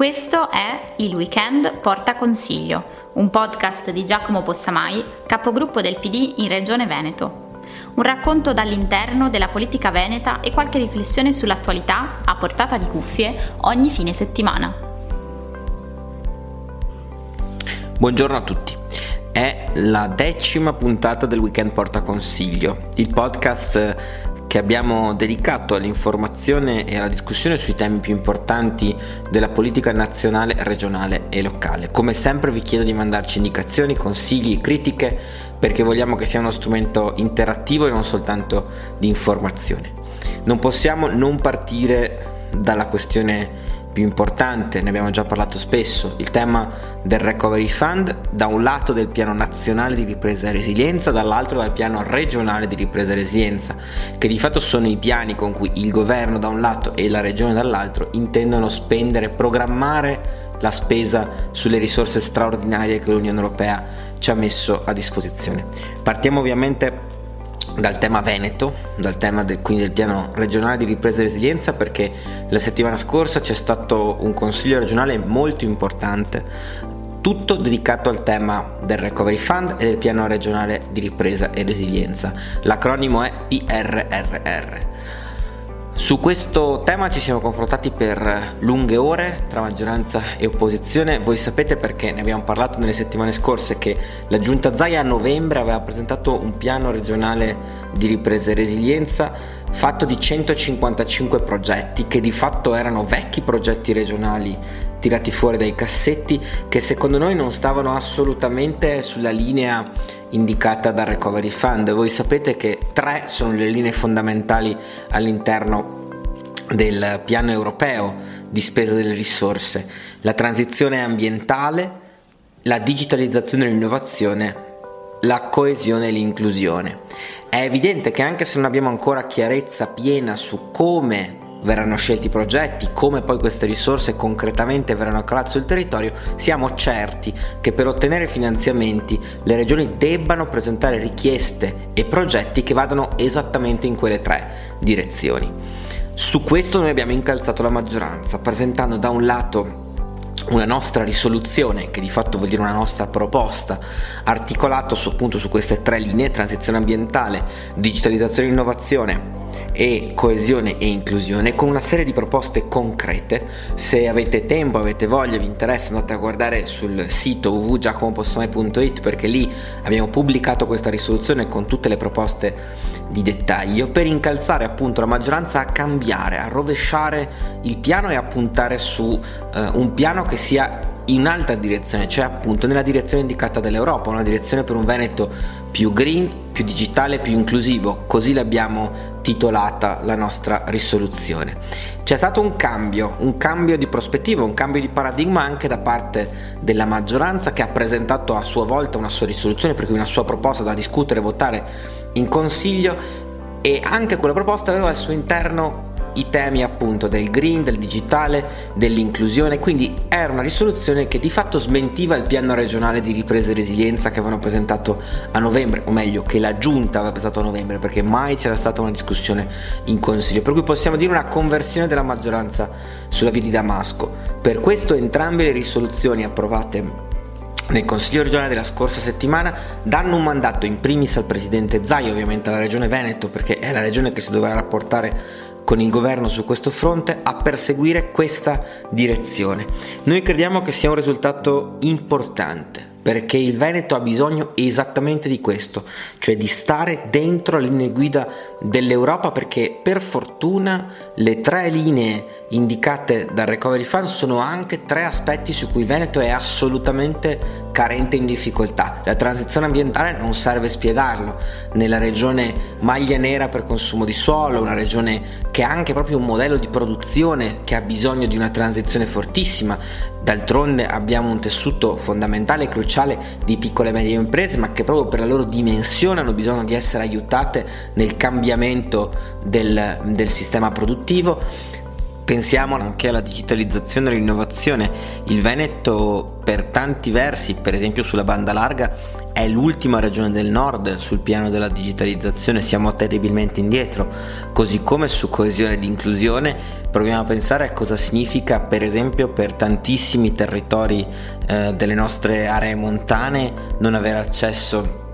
Questo è Il Weekend Porta Consiglio, un podcast di Giacomo Possamai, capogruppo del PD in Regione Veneto. Un racconto dall'interno della politica veneta e qualche riflessione sull'attualità a portata di cuffie ogni fine settimana. Buongiorno a tutti. È la decima puntata del Weekend Porta Consiglio, il podcast che abbiamo dedicato all'informazione e alla discussione sui temi più importanti della politica nazionale, regionale e locale. Come sempre vi chiedo di mandarci indicazioni, consigli, critiche perché vogliamo che sia uno strumento interattivo e non soltanto di informazione. Non possiamo non partire dalla questione più importante, ne abbiamo già parlato spesso, il tema del Recovery Fund, da un lato del piano nazionale di ripresa e resilienza, dall'altro dal piano regionale di ripresa e resilienza, che di fatto sono i piani con cui il governo da un lato e la regione dall'altro intendono spendere, programmare la spesa sulle risorse straordinarie che l'Unione Europea ci ha messo a disposizione. Partiamo ovviamente dal tema Veneto, dal tema del, quindi del piano regionale di ripresa e resilienza perché la settimana scorsa c'è stato un consiglio regionale molto importante tutto dedicato al tema del Recovery Fund e del piano regionale di ripresa e resilienza. L'acronimo è PRRR. Su questo tema ci siamo confrontati per lunghe ore tra maggioranza e opposizione, voi sapete perché ne abbiamo parlato nelle settimane scorse che la giunta Zaia a novembre aveva presentato un piano regionale di ripresa e resilienza fatto di 155 progetti che di fatto erano vecchi progetti regionali tirati fuori dai cassetti che secondo noi non stavano assolutamente sulla linea indicata dal Recovery Fund. Voi sapete che tre sono le linee fondamentali all'interno del piano europeo di spesa delle risorse, la transizione ambientale, la digitalizzazione e l'innovazione, la coesione e l'inclusione. È evidente che anche se non abbiamo ancora chiarezza piena su come verranno scelti i progetti, come poi queste risorse concretamente verranno calate sul territorio, siamo certi che per ottenere finanziamenti le regioni debbano presentare richieste e progetti che vadano esattamente in quelle tre direzioni. Su questo noi abbiamo incalzato la maggioranza, presentando da un lato una nostra risoluzione, che di fatto vuol dire una nostra proposta, articolato su, appunto su queste tre linee, transizione ambientale, digitalizzazione e innovazione e coesione e inclusione con una serie di proposte concrete. Se avete tempo, avete voglia, vi interessa, andate a guardare sul sito www.giacomopossamai.it perché lì abbiamo pubblicato questa risoluzione con tutte le proposte di dettaglio per incalzare appunto la maggioranza a cambiare, a rovesciare il piano e a puntare su uh, un piano che sia in un'altra direzione, cioè appunto nella direzione indicata dall'Europa, una direzione per un Veneto più green, più digitale, più inclusivo, così l'abbiamo titolata la nostra risoluzione. C'è stato un cambio, un cambio di prospettiva, un cambio di paradigma anche da parte della maggioranza che ha presentato a sua volta una sua risoluzione, per cui una sua proposta da discutere e votare in consiglio e anche quella proposta aveva al suo interno i temi appunto del green, del digitale, dell'inclusione, quindi era una risoluzione che di fatto smentiva il piano regionale di ripresa e resilienza che avevano presentato a novembre, o meglio che la giunta aveva presentato a novembre, perché mai c'era stata una discussione in consiglio, per cui possiamo dire una conversione della maggioranza sulla via di Damasco. Per questo entrambe le risoluzioni approvate nel Consiglio regionale della scorsa settimana danno un mandato in primis al presidente Zai, ovviamente alla regione Veneto, perché è la regione che si dovrà rapportare con il governo su questo fronte a perseguire questa direzione. Noi crediamo che sia un risultato importante perché il Veneto ha bisogno esattamente di questo, cioè di stare dentro le linee guida dell'Europa perché per fortuna le tre linee indicate dal Recovery Fund sono anche tre aspetti su cui il Veneto è assolutamente carente in difficoltà. La transizione ambientale non serve spiegarlo, nella regione maglia nera per consumo di suolo, una regione che ha anche proprio un modello di produzione che ha bisogno di una transizione fortissima, d'altronde abbiamo un tessuto fondamentale e cruciale di piccole e medie imprese, ma che proprio per la loro dimensione hanno bisogno di essere aiutate nel cambiamento del, del sistema produttivo Pensiamo anche alla digitalizzazione e all'innovazione. Il Veneto per tanti versi, per esempio sulla banda larga, è l'ultima regione del nord sul piano della digitalizzazione, siamo terribilmente indietro, così come su coesione ed inclusione proviamo a pensare a cosa significa per esempio per tantissimi territori eh, delle nostre aree montane non avere accesso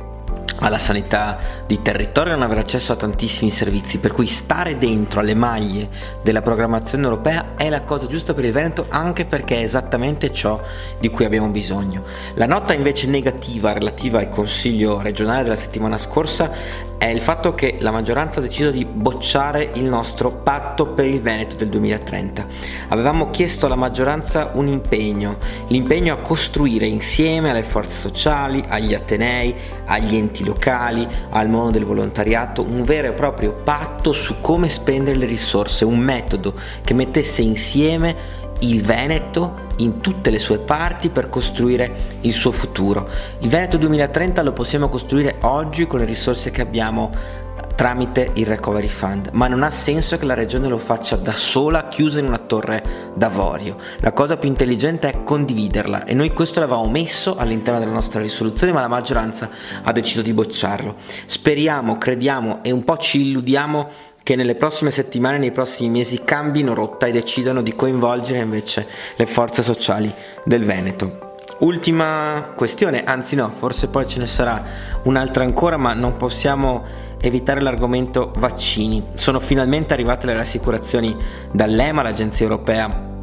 alla sanità di territorio e non avere accesso a tantissimi servizi, per cui stare dentro alle maglie della programmazione europea è la cosa giusta per il Veneto anche perché è esattamente ciò di cui abbiamo bisogno. La nota invece negativa relativa al Consiglio regionale della settimana scorsa è il fatto che la maggioranza ha deciso di bocciare il nostro patto per il Veneto del 2030. Avevamo chiesto alla maggioranza un impegno, l'impegno a costruire insieme alle forze sociali, agli atenei, agli enti locali, al mondo del volontariato, un vero e proprio patto su come spendere le risorse, un metodo che mettesse insieme il Veneto in tutte le sue parti per costruire il suo futuro. Il Veneto 2030 lo possiamo costruire oggi con le risorse che abbiamo tramite il Recovery Fund, ma non ha senso che la regione lo faccia da sola, chiusa in una torre d'avorio. La cosa più intelligente è condividerla e noi questo l'avevamo messo all'interno della nostra risoluzione, ma la maggioranza ha deciso di bocciarlo. Speriamo, crediamo e un po' ci illudiamo che nelle prossime settimane, nei prossimi mesi cambino rotta e decidano di coinvolgere invece le forze sociali del Veneto. Ultima questione, anzi no, forse poi ce ne sarà un'altra ancora, ma non possiamo evitare l'argomento vaccini. Sono finalmente arrivate le rassicurazioni dall'EMA, l'Agenzia Europea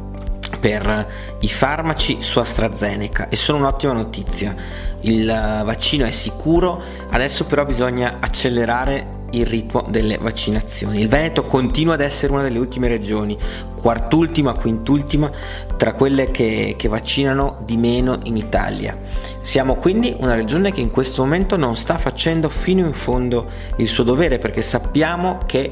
per i farmaci su AstraZeneca e sono un'ottima notizia. Il vaccino è sicuro, adesso però bisogna accelerare il ritmo delle vaccinazioni. Il Veneto continua ad essere una delle ultime regioni, quartultima, quintultima tra quelle che, che vaccinano di meno in Italia. Siamo quindi una regione che in questo momento non sta facendo fino in fondo il suo dovere perché sappiamo che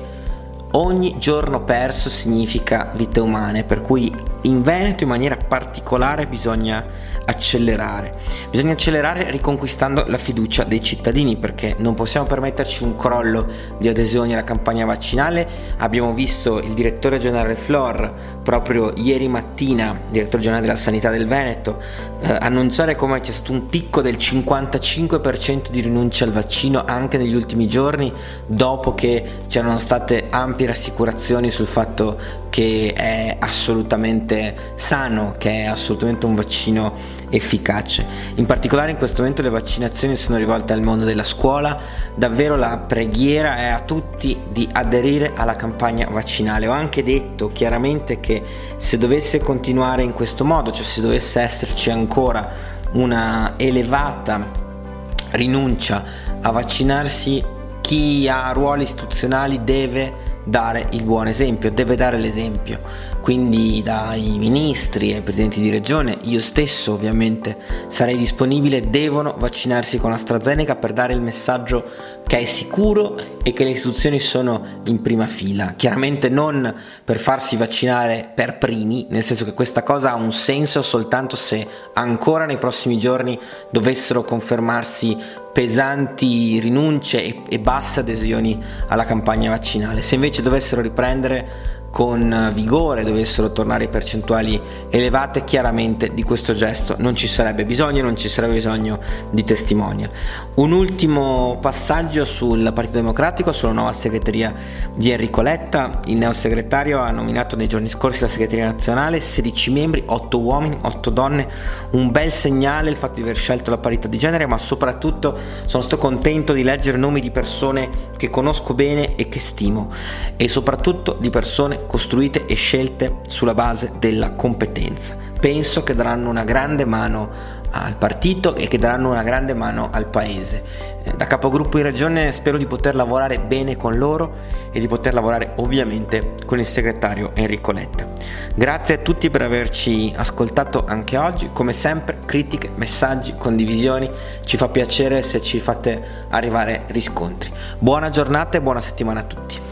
ogni giorno perso significa vite umane, per cui in Veneto in maniera particolare bisogna accelerare. Bisogna accelerare riconquistando la fiducia dei cittadini perché non possiamo permetterci un crollo di adesioni alla campagna vaccinale. Abbiamo visto il direttore generale Flor proprio ieri mattina, direttore generale della sanità del Veneto, eh, annunciare come c'è stato un picco del 55% di rinuncia al vaccino anche negli ultimi giorni dopo che c'erano state ampie rassicurazioni sul fatto che è assolutamente sano, che è assolutamente un vaccino efficace. In particolare in questo momento le vaccinazioni sono rivolte al mondo della scuola, davvero la preghiera è a tutti di aderire alla campagna vaccinale. Ho anche detto chiaramente che se dovesse continuare in questo modo, cioè se dovesse esserci ancora una elevata rinuncia a vaccinarsi, chi ha ruoli istituzionali deve dare il buon esempio, deve dare l'esempio. Quindi dai ministri ai presidenti di regione, io stesso ovviamente sarei disponibile, devono vaccinarsi con AstraZeneca per dare il messaggio che è sicuro e che le istituzioni sono in prima fila. Chiaramente non per farsi vaccinare per primi, nel senso che questa cosa ha un senso soltanto se ancora nei prossimi giorni dovessero confermarsi pesanti rinunce e, e basse adesioni alla campagna vaccinale. Se invece dovessero riprendere con vigore dovessero tornare percentuali elevate, chiaramente di questo gesto non ci sarebbe bisogno, non ci sarebbe bisogno di testimonial. Un ultimo passaggio sul Partito Democratico, sulla nuova segreteria di Enrico Letta. Il neosegretario ha nominato nei giorni scorsi la segreteria nazionale, 16 membri, 8 uomini, 8 donne, un bel segnale il fatto di aver scelto la parità di genere, ma soprattutto sono stato contento di leggere nomi di persone che conosco bene e che stimo e soprattutto di persone costruite e scelte sulla base della competenza. Penso che daranno una grande mano al partito e che daranno una grande mano al paese. Eh, da capogruppo in regione spero di poter lavorare bene con loro e di poter lavorare ovviamente con il segretario Enrico Letta. Grazie a tutti per averci ascoltato anche oggi, come sempre critiche, messaggi, condivisioni, ci fa piacere se ci fate arrivare riscontri. Buona giornata e buona settimana a tutti.